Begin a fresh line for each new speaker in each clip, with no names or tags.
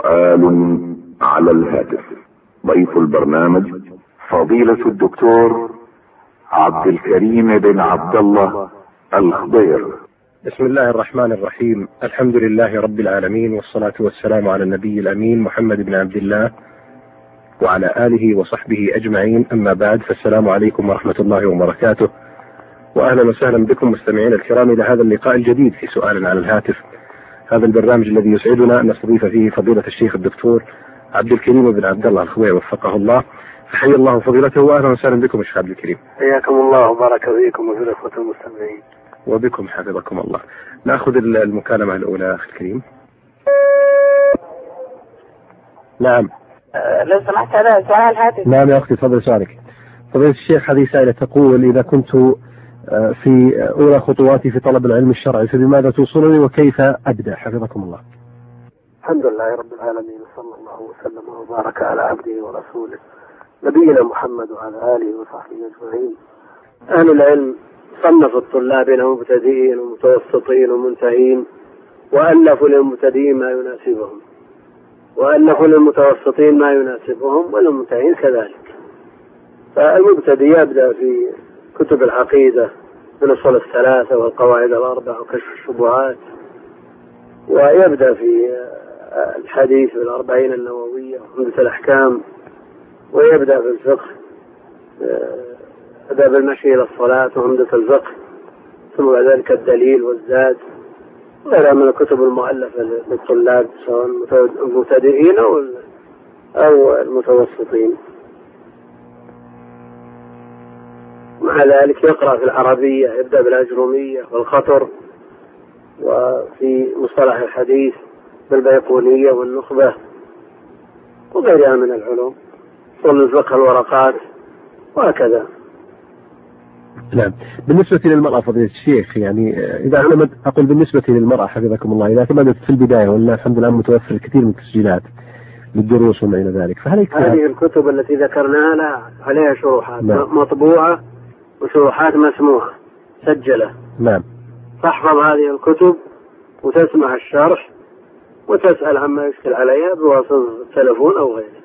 سؤال على الهاتف. ضيف البرنامج فضيلة الدكتور عبد الكريم بن عبد الله الخضير.
بسم الله الرحمن الرحيم. الحمد لله رب العالمين والصلاة والسلام على النبي الأمين محمد بن عبد الله وعلى آله وصحبه أجمعين. أما بعد فالسلام عليكم ورحمة الله وبركاته. وأهلا وسهلا بكم مستمعين الكرام إلى هذا اللقاء الجديد في سؤال على الهاتف. هذا البرنامج الذي يسعدنا أن نستضيف فيه فضيلة الشيخ الدكتور عبد الكريم بن عبد الله الخوي وفقه الله فحي الله فضيلته واهلا وسهلا بكم شيخ عبد الكريم.
حياكم الله وبارك فيكم وفي الأخوة المستمعين.
وبكم حفظكم الله. نأخذ المكالمة الأولى أخي الكريم. نعم.
أه لو سمحت هذا سؤال هاتف.
نعم يا أختي تفضل سؤالك. فضيلة الشيخ هذه سائلة تقول إذا كنت في أولى خطواتي في طلب العلم الشرعي فبماذا توصلني وكيف أبدأ حفظكم الله.
الحمد لله رب العالمين صلى الله وسلم وبارك على عبده ورسوله نبينا محمد وعلى آله وصحبه أجمعين. أهل العلم صنفوا الطلاب إلى مبتدئين ومتوسطين ومنتهين وألفوا للمبتدئين ما يناسبهم. وألفوا للمتوسطين ما يناسبهم وللمنتهين كذلك. فالمبتدئ يبدأ في كتب العقيدة من اصول الثلاثة والقواعد الاربع وكشف الشبهات. ويبدأ في الحديث بالأربعين النووية وعمدة الأحكام. ويبدأ في الفقه أداب المشي إلى الصلاة وعمدة الفقه ثم بعد ذلك الدليل والزاد وغيرها من الكتب المؤلفة للطلاب سواء المبتدئين أو المتوسطين. مع ذلك يقرأ في العربية يبدأ بالأجرومية والخطر وفي مصطلح الحديث بالبيقونية والنخبة وغيرها من العلوم أصول الفقه الورقات وهكذا.
نعم. بالنسبة للمرأة فضيلة الشيخ يعني إذا اعتمد أقول بالنسبة للمرأة حفظكم الله إذا اعتمدت في البداية ولله الحمد لله متوفر الكثير من التسجيلات للدروس وما إلى ذلك فهل
هذه الكتب التي ذكرناها لها عليها شروحات نعم. مطبوعة وشروحات مسموعة مسجلة
نعم.
تحفظ هذه الكتب وتسمع الشرح وتسأل عما يشكل عليها بواسطة التلفون أو غيره.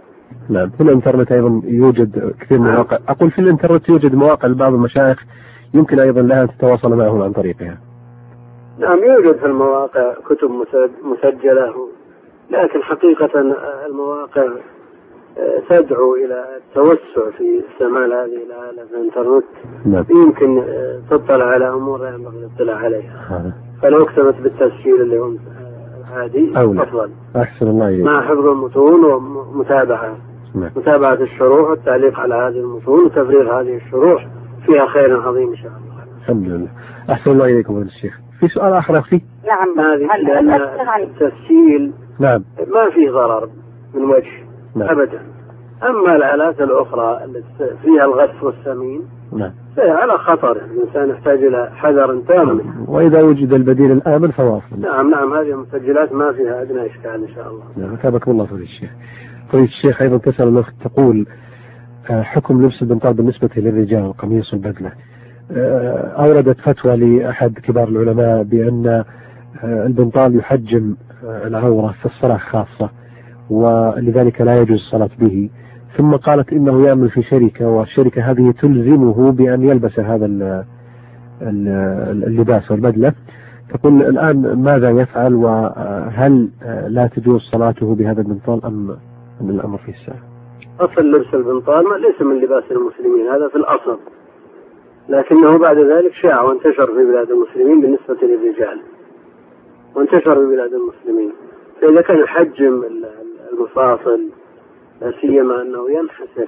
نعم. في الإنترنت أيضا يوجد كثير من المواقع. أقول في الإنترنت يوجد مواقع لبعض المشايخ يمكن أيضا لها أن تتواصل معهم عن طريقها.
نعم يوجد في المواقع كتب مسجلة لكن حقيقة المواقع تدعو إلى التوسع في استعمال هذه الآلة في الإنترنت.
نعم.
يمكن آه، تطلع على أمور ينبغي الاطلاع عليها. فلو اكتفت بالتسجيل اللي هم هذه
أولى.
أفضل.
أحسن الله إليك.
مع حفظ المتون ومتابعة.
نعم.
متابعة الشروح والتعليق على هذه المتون وتفريغ هذه الشروح. فيها خير عظيم إن شاء الله.
الحمد لله. أحسن الله إليكم فضيلة الشيخ. في سؤال آخر أختي؟
نعم.
هذه التسجيل
نعم.
ما فيه ضرر من وجه.
نعم.
أبدا. أما الآلات الأخرى التي فيها الغث والسمين
نعم.
فهي على خطر. الإنسان يحتاج إلى حذر تام.
وإذا وجد البديل الآمن فواصل.
نعم نعم هذه المسجلات ما فيها أدنى إشكال إن شاء الله.
نعم أثابكم الله فضيلة الشيخ. فضيلة الشيخ أيضا تسأل الأخت تقول آه، حكم لبس البنطال بالنسبة للرجال القميص والبدلة آه، أوردت فتوى لأحد كبار العلماء بأن آه، البنطال يحجم العورة في الصلاة خاصة. ولذلك لا يجوز الصلاة به. ثم قالت إنه يعمل في شركة والشركة هذه تلزمه بأن يلبس هذا اللباس والبدلة. تقول الآن ماذا يفعل وهل لا تجوز صلاته بهذا البنطال أم أن الأمر فيه الساعة؟
أصل لبس البنطال ليس من لباس المسلمين هذا في الأصل. لكنه بعد ذلك شاع وانتشر في بلاد المسلمين بالنسبة للرجال. وانتشر في بلاد المسلمين. فإذا كان يحجم المفاصل لا سيما أنه ينحسر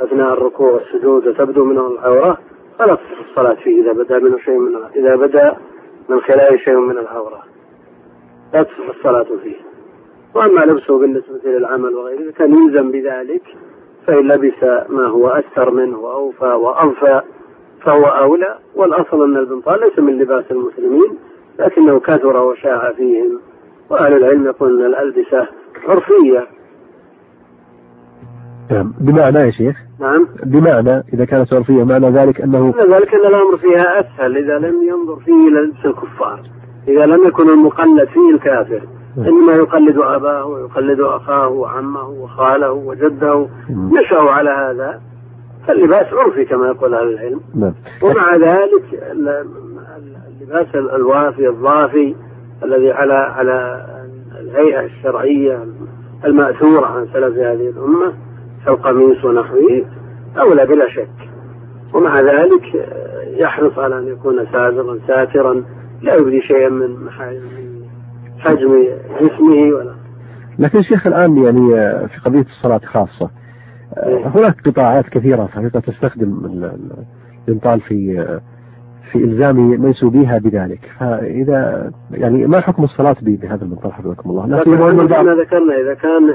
أثناء الركوع والسجود وتبدو منه العورة فلا تصح الصلاة فيه إذا بدأ منه شيء من إذا بدأ من خلاله شيء من العورة. لا تصح الصلاة فيه. وأما لبسه بالنسبة للعمل وغيره كان يلزم بذلك فان لبس ما هو أكثر منه وأوفى واضفى فهو أولى. والأصل أن البنطال ليس من لباس المسلمين لكنه كثر وشاع فيهم. وأهل العلم يقول إن الألبسة عرفية.
نعم. بمعنى يا شيخ؟
نعم.
بمعنى إذا كانت عرفية معنى ذلك أنه
معنى ذلك أن الأمر فيها أسهل إذا لم ينظر فيه إلى لبس الكفار. إذا لم يكن المقلد فيه الكافر. إنما يقلد أباه ويقلد أخاه وعمه وخاله وجده.
مم.
نشأوا على هذا. فاللباس عرفي كما يقول أهل العلم.
نعم.
ومع ذلك ال- اللباس الوافي الضافي الذي على على الهيئة الشرعية المأثورة عن سلف هذه الأمة كالقميص ونحوه أولى بلا شك ومع ذلك يحرص على أن يكون سابرا ساترا لا يبدي شيئا من حجم جسمه ولا
لكن شيخ الآن يعني آه، في قضية الصلاة خاصة آه،
إيه.
هناك قطاعات كثيرة في الحقيقة تستخدم ال- ال- الإنطال في آه، في إلزام منسوبيها بذلك. فإذا يعني ما حكم الصلاة بهذا المنطال حفظكم الله؟ لا
لكن
سيما أن البعض
كما ذكرنا إذا كان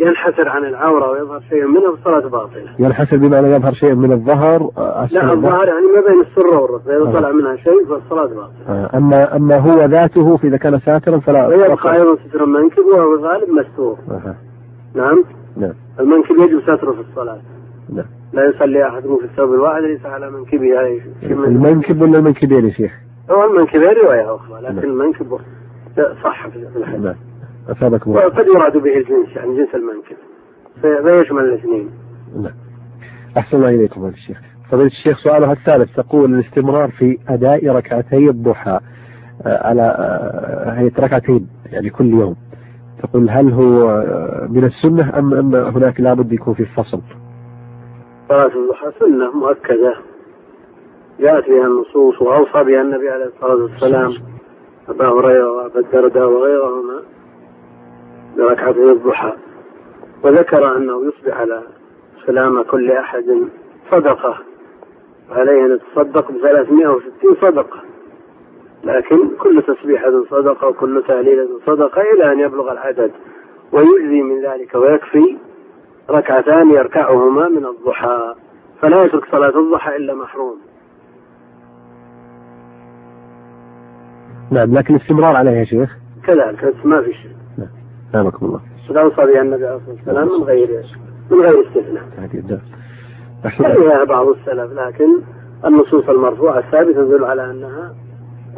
ينحسر عن العورة ويظهر شيء منها فالصلاة باطلة.
ينحسر بمعنى يظهر شيء من الظهر آه،
لا
الظهر.
يعني ما بين السرة والركبة إذا
آه.
طلع منها شيء فالصلاة باطلة.
آه، أما أما هو ذاته فإذا كان ساترا فلا
ويبقى أيضا ستر المنكب وهو الغالب مستور.
آه،
نعم؟
نعم.
المنكب يجب ستره في الصلاة.
نعم.
لا يصلي أحدكم في الثوب الواحد ليس على منكبه من
المنكب ولا المنكبين يا شيخ؟
هو المنكب رواية أخرى
نعم.
لكن المنكب صح في الحديث.
نعم. الله
وقد يراد به الجنس يعني جنس المنكب. في- فيشمل الاثنين؟
نعم. أحسن الله إليكم هذا الشيخ فضيلة الشيخ سؤالها الثالث. تقول الاستمرار في أداء ركعتي الضحى آه، على آه، هيئة ركعتين يعني كل يوم. تقول هل هو آه، من السنة أم أم هناك لابد يكون في فصل؟
صلاة الضحى سنة مؤكدة. جاءت بها النصوص وأوصى بها النبي عليه الصلاة والسلام أبا هريرة وأبا الدرداء وغيرهما بركعتي الضحى. وذكر أنه يصبح على سلام كل أحد صدقة. وعليه أن يتصدق ب 360 صدقة. لكن كل تسبيحة صدقة وكل تهليلة صدقة إلى أن يبلغ العدد ويجزي من ذلك ويكفي ركعتان يركعهما من الضحى فلا يترك صلاة الضحى إلا محروم.
نعم لكن الاستمرار عليها يا شيخ.
كذلك ما في شيء.
سلامكم الله.
أوصى بها النبي عليه الصلاة والسلام من غير من غير استثناء.
أحسن
كرهها بعض السلف لكن النصوص المرفوعة الثابتة تدل على أنها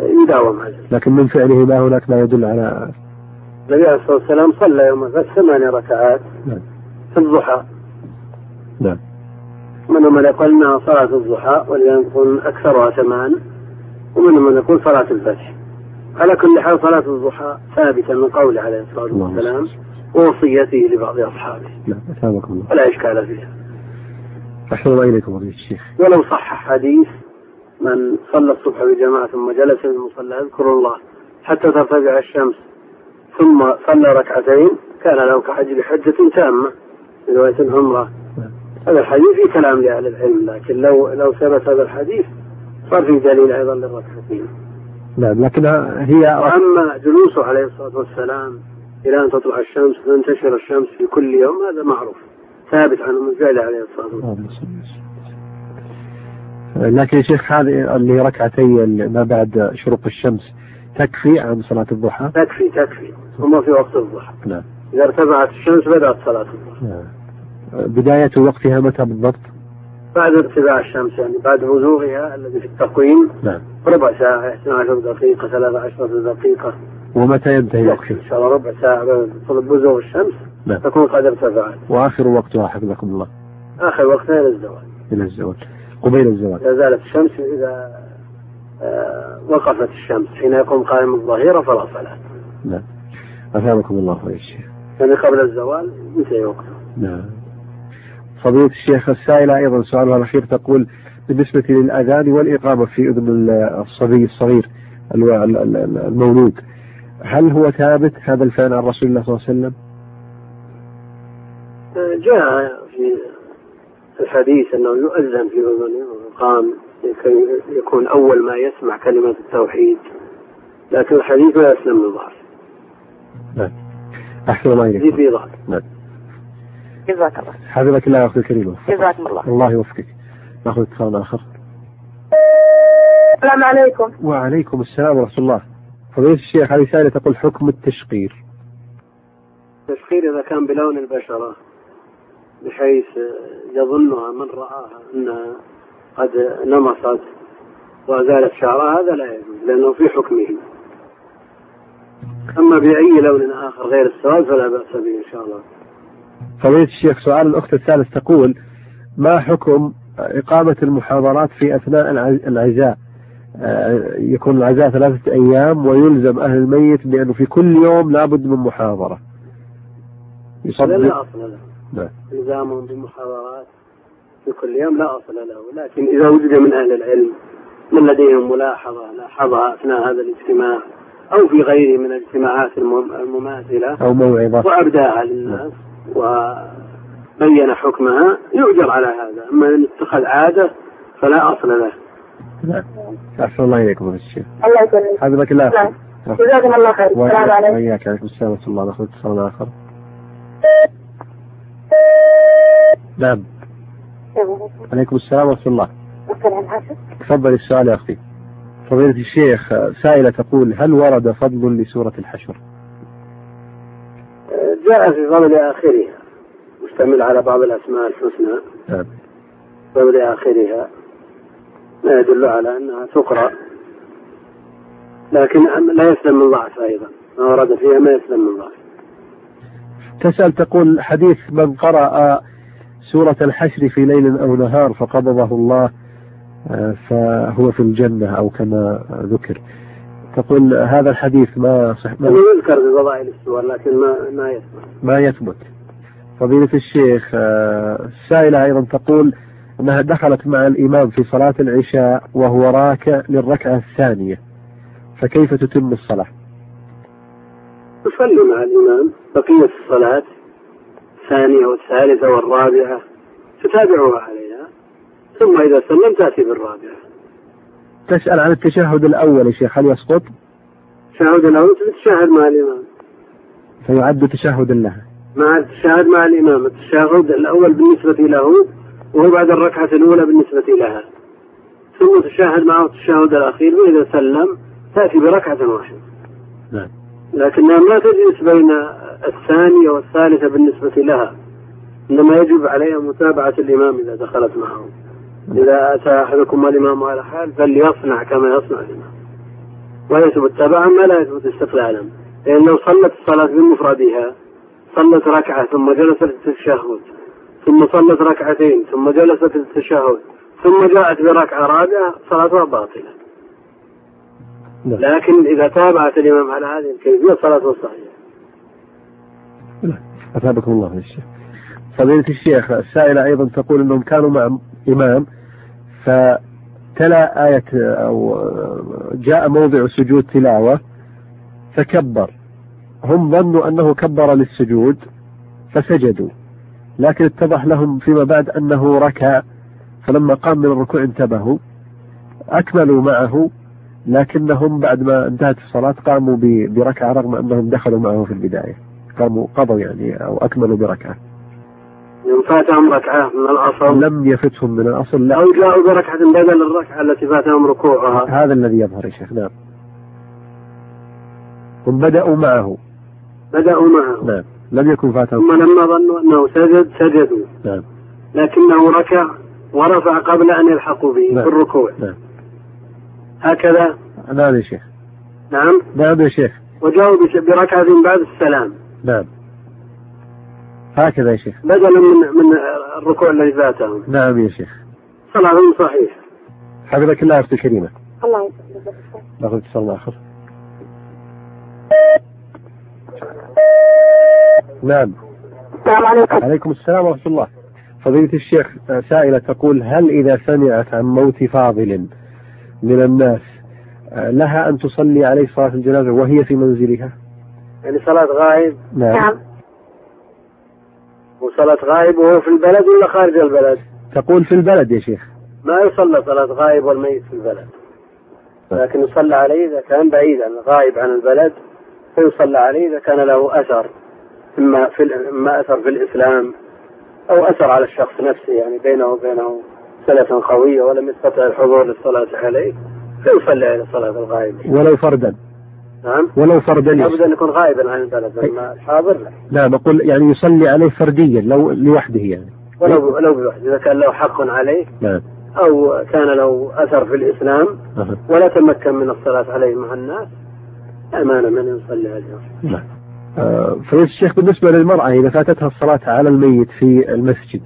يداوم عليها.
لكن من فعله ما هناك ما يدل على
النبي عليه الصلاة والسلام صلى يوم الفتح ثمان ركعات.
نعم.
في الضحى.
نعم.
منهم من يقول انها صلاة الضحى وليكن أكثرها ثمان ومنهم من يقول صلاة الفتح. على كل حال صلاة الضحى ثابتة من قوله عليه الصلاة
اللهم
والسلام ووصيته لبعض أصحابه.
نعم أثابكم الله
ولا إشكال فيها.
أحسن الله إليكم فضيلة الشيخ
ولو صح حديث من صلى الصبح بجماعة ثم جلس في المصلى يذكر الله حتى ترتفع الشمس ثم صلى ركعتين كان له كحجر حجة تامة. في رواية العمرة. هذا الحديث فيه كلام لأهل العلم لكن لو لو ثبت هذا الحديث صار فيه دليل أيضا للركعتين.
نعم لكنها هي
وأما جلوسه عليه الصلاة والسلام إلى أن تطلع الشمس وتنتشر الشمس في كل يوم هذا معروف. ثابت عنه من فعله عليه الصلاة والسلام.
لكن يا شيخ هذه اللي ركعتي ما بعد شروق الشمس تكفي عن صلاة الضحى؟
تكفي تكفي. هم في وقت الضحى.
نعم.
إذا ارتفعت الشمس بدأت صلاة الضحى.
نعم. بداية وقتها متى بالضبط؟
بعد ارتفاع الشمس يعني بعد بزوغها الذي في التقويم.
نعم.
ربع ساعة 12 دقيقة 13 دقيقة.
ومتى ينتهي وقتها؟
إن شاء الله ربع ساعة بعد طلب بزوغ الشمس.
نعم.
تكون قد ارتفعت.
وآخر وقتها حفظكم الله.
آخر وقتها إلى الزوال
إلى الزوال قبيل الزوال
إذا زالت الشمس إذا آه وقفت الشمس. حين يقوم قائم الظهيرة فلا صلاة.
نعم. أثابكم الله خير الشيخ
يعني قبل الزوال ينتهي وقته.
نعم. فضيلة الشيخ السائلة أيضا سؤالها الأخير تقول بالنسبة للأذان والإقامة في أذن الصبي الصغير المولود هل هو ثابت هذا الفعل عن رسول الله صلى الله عليه وسلم؟
جاء في الحديث أنه يؤذن في أذنه ويقام لكي يكون أول ما يسمع كلمة التوحيد لكن الحديث لا يسلم من ضعف.
نعم. أحسن الله إليكم
فيه ضعف.
نعم.
جزاك الله.
حفظك الله يا أختي الكريمة
جزاكم الله.
الله يوفقك. نأخذ اتصال آخر.
السلام عليكم.
وعليكم السلام ورحمة الله. فضيلة الشيخ هذه سائلة تقول حكم التشقير.
التشخير إذا كان بلون البشرة بحيث يظنها من رآها أنها قد نمصت وأزالت شعرها هذا لا يجوز لأنه في حكمه. أما بأي لون آخر غير السواد فلا بأس به إن شاء الله.
فضيلة الشيخ سؤال الأخت الثالث تقول ما حكم إقامة المحاضرات في أثناء الع- العزاء؟ آه، يكون العزاء ثلاثة أيام ويلزم أهل الميت بأنه في كل يوم لابد من محاضرة. يصدق
لا أصل له.
نعم.
إلزامهم بمحاضرات في كل يوم لا أصل له. لكن إذا وجد من أهل العلم من لديهم ملاحظة لاحظها أثناء هذا الاجتماع أو في غيره من الاجتماعات المم- المماثلة
أو موعظة.
وأبداها للناس. وبين حكمها يؤجر على هذا. أما إن اتخذ عادة فلا أصل له.
نعم أحسن الله إليكم فضيلة الشيخ
الله يسلمك
حفظك الله
نعم. جزاكم الله خير. السلام عليكم.
وإياك عليكم السلام ورحمة الله ناخذ اتصال آخر. نعم. عليكم السلام ورحمة الله.
السلام عليكم
تفضل السؤال يا أختي. فضيلة الشيخ سائلة تقول هل ورد فضل لسورة الحشر؟
جاء في فضل آخرها مشتمل على بعض الأسماء الحسنى.
نعم.
فضل آخرها ما يدل على أنها تقرأ لكن لا يسلم من ضعف أيضا. ما ورد فيها ما يسلم من ضعف.
تسأل تقول حديث من قرأ سورة الحشر في ليل أو نهار فقبضه الله آه، فهو في الجنة أو كما ذكر. تقول هذا الحديث ما صح ما,
يذكر في فضائل السور لكن ما ما يثبت.
ما يثبت. فضيلة الشيخ آه، السائلة أيضا تقول أنها دخلت مع الإمام في صلاة العشاء وهو راكع للركعة الثانية. فكيف تتم الصلاة؟
تصلي مع الإمام بقية الصلاة الثانية والثالثة والرابعة تتابعها عليها ثم إذا سلم تأتي بالرابعة.
تسأل عن التشهد الأول يا شيخ هل يسقط؟
التشهد الأول؟ تتشاهد مع الإمام؟
فيعد تشهدا لها
مع التشهد مع الإمام. التشهد الأول بالنسبة له وهو بعد الركعة الأولى بالنسبة لها ثم تشاهد معه التشهد الأخير وإذا سلم تأتي بركعة واحدة.
نعم.
لكنها ما تجلس بين الثانية والثالثة بالنسبة لها إنما يجب عليها متابعة الإمام إذا دخلت معه. إذا أتى أحدكم الإمام على حال فليصنع كما يصنع الإمام. ويثبت تبعا ما لا يثبت استقلالا. لأن لو صلت الصلاة بمفردها صلت ركعة ثم جلست التشهد ثم صلت ركعتين ثم جلست التشهد ثم جاءت بركعة رابعة صلاتها باطلة.
نعم.
لكن إذا تابعت الإمام على هذه الكيفية صلاته صحيحة.
أثابكم الله يا الشيخ فضيلة الشيخ السائلة أيضا تقول أنهم كانوا مع إمام فتلا آية أو جاء موضع سجود تلاوة فكبر. هم ظنوا أنه كبر للسجود فسجدوا. لكن اتضح لهم فيما بعد أنه ركع فلما قام من الركوع انتبهوا أكملوا معه لكنهم بعد ما انتهت الصلاة قاموا بركعة رغم أنهم دخلوا معه في البداية. قاموا قضوا يعني أو أكملوا بركعة.
إن فاتهم ركعة من الأصل.
لم يفتهم من الأصل. لا
أو جاءوا بركعة بدل الركعة التي فاتهم ركوعها
هذا الذي يظهر يا شيخ نعم. هم بدأوا معه.
بدأوا معه.
نعم. لم يكن فاتهم.
ثم لما ظنوا أنه سجد سجدوا.
نعم.
لكنه ركع ورفع قبل أن يلحقوا به
نعم.
في الركوع.
نعم.
هكذا.
نعم يا شيخ.
نعم.
نعم يا شيخ.
وجاءوا بركعة بعد السلام.
نعم. هكذا يا شيخ.
بدلا من من الركوع الذي فاتهم
نعم يا شيخ.
صلاتهم صحيحة.
حفظك الله يا أختي الكريمة.
الله يسلمك
ناخذ اتصال آخر. نعم.
السلام عليكم.
عليكم السلام ورحمة الله. فضيلة الشيخ سائلة تقول هل إذا سمعت عن موت فاضل من الناس لها أن تصلي عليه صلاة الجنازة وهي في منزلها؟
يعني صلاة غائب؟
نعم.
نعم.
وصلاة غائب وهو في البلد ولا خارج البلد؟
تقول في البلد يا شيخ.
ما يصلى صلاة غائب والميت في البلد. لكن يصلى عليه إذا كان بعيدا غائب عن البلد فيصلى عليه إذا كان له أثر إما في إما أثر في الإسلام أو أثر على الشخص نفسه يعني بينه وبينه صلة قوية ولم يستطع الحضور للصلاة عليه فيصلي على صلاة الغائب.
ولو فردا.
نعم
ولو فردا يا
لابد. أن يكون غائبا عن البلد أما الحاضر لا
نعم أقول يعني يصلي عليه فرديا لو لوحده يعني
ولو ولو بوحده إذا كان له حق عليه
نعم
أو كان له أثر في الإسلام
أها.
ولا تمكن من الصلاة عليه مع الناس أمانة من يصلي عليه
نعم آه، فضيلة الشيخ بالنسبة للمرأة إذا فاتتها الصلاة على الميت في المسجد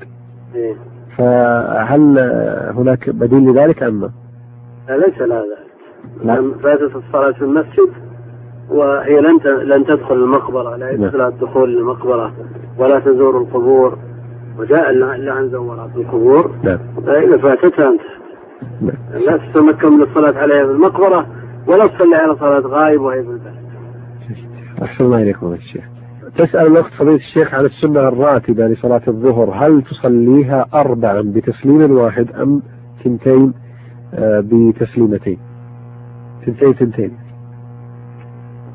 إيه.
فهل هناك بديل لذلك أم لا؟
لا ليس ذلك
لا.
لم فاتت الصلاة في المسجد وهي لن لن تدخل المقبرة لا يجوز
نعم.
لها الدخول للمقبرة ولا تزور القبور وجاء اللع- اللعن زورات القبور.
نعم.
فإذا فاتتها انتهت
نعم.
لا تتمكن من الصلاة عليها في المقبرة ولا تصلي على صلاة غائب وهي في البلد.
أحسن الله إليكم فضيلة الشيخ تسأل الأخت فضيلة الشيخ عن السنة الراتبة لصلاة الظهر. هل تصليها أربعا بتسليم واحد أم ثنتين آه، بتسليمتين؟ ثنتين ثنتين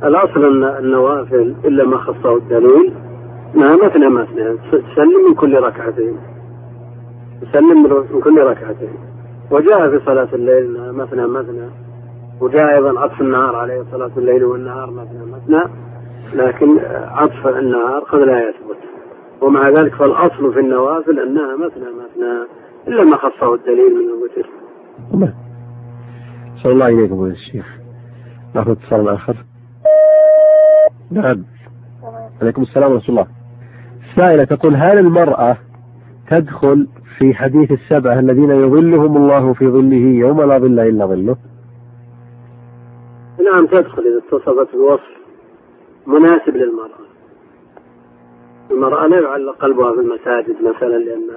الأصل أن النوافل إلا ما خصه الدليل ما مثنى مثنى تسلم من كل ركعتين. تسلم من كل ركعتين. وجاء في صلاة الليل مثنى مثنى وجاء أيضا عطف النهار عليه صلاة الليل والنهار مثنى مثنى لكن عطف النهار قد لا يثبت. ومع ذلك فالأصل في النوافل أنها مثنى مثنى إلا ما خصه الدليل من الوتر.
نعم صلى الله إليكم فضيلة الشيخ ناخذ اتصال آخر نعم. عليكم السلام ورحمة الله. سائلة تقول هل المرأة تدخل في حديث السبعة الذين يظلهم الله في ظله يوم لا ظل إلا ظله؟
نعم تدخل إذا اتصفت بوصف مناسب للمرأة. المرأة لا يعلق قلبها في المساجد مثلا لأن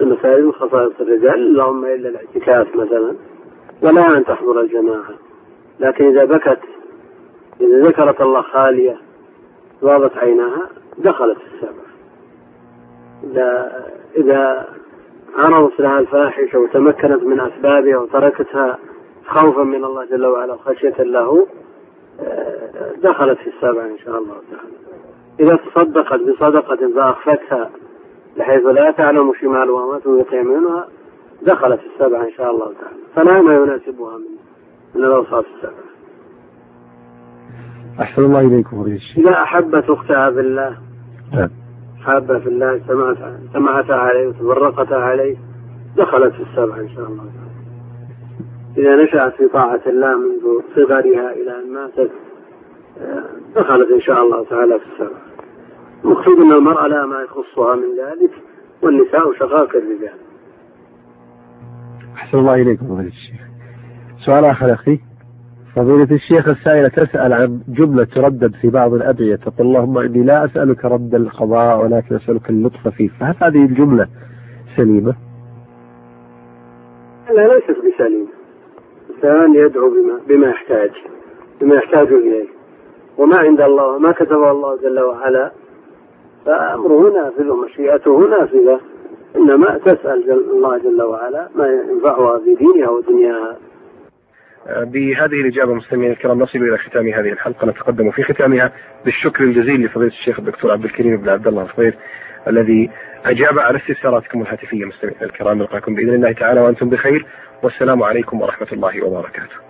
المساجد من خصائص الرجال اللهم إلا الإعتكاف مثلا. ولا أن تحضر الجماعة. لكن إذا بكت إذا ذكرت الله خالية غاضت عيناها دخلت السبع إذا إذا عرضت لها الفاحشة وتمكنت من أسبابها وتركتها خوفا من الله جل وعلا وخشية له آه، دخلت في السبع إن شاء الله تعالى. إذا تصدقت بصدقة فأخفتها بحيث لا تعلم شمال وما تنفق يمينها دخلت السبع إن شاء الله تعالى. فلا ما يناسبها من من الأوصاف السبع
أحسن الله إليكم فضيلة الشيخ
إذا أحبت أختها بالله
نعم.
حابة في الله سمعت سمعتها عليه وتفرقتها عليه دخلت في السبع إن شاء الله إذا نشأت في طاعة الله منذ صغرها إلى أن ماتت آه، دخلت إن شاء الله تعالى في السبع. المقصود أن المرأة لا ما يخصها من ذلك والنساء شقاق الرجال.
أحسن الله إليكم فضيلة الشيخ سؤال آخر أخي. فضيلة الشيخ السائلة تسأل عن جملة تردد في بعض الأدعية تقول اللهم إني لا أسألك رد القضاء ولكن أسألك اللطف فيه فهل هذه الجملة سليمة؟
لا ليست بسليمة. الإنسان يدعو بما, بما يحتاج بما يحتاج إليه. وما عند الله وما كتبه الله جل وعلا. فأمره نافذ ومشيئته نافذة. إنما تسأل جل الله جل وعلا ما ينفعها في دينها ودنياها.
بهذه الإجابة مستمعينا الكرام نصل إلى ختام هذه الحلقة. نتقدم في ختامها بالشكر الجزيل لفضيلة الشيخ الدكتور عبد الكريم بن عبد الله الخضير الذي أجاب على استفساراتكم الهاتفية مستمعينا الكرام. نلقاكم بإذن الله تعالى وأنتم بخير. والسلام عليكم ورحمة الله وبركاته.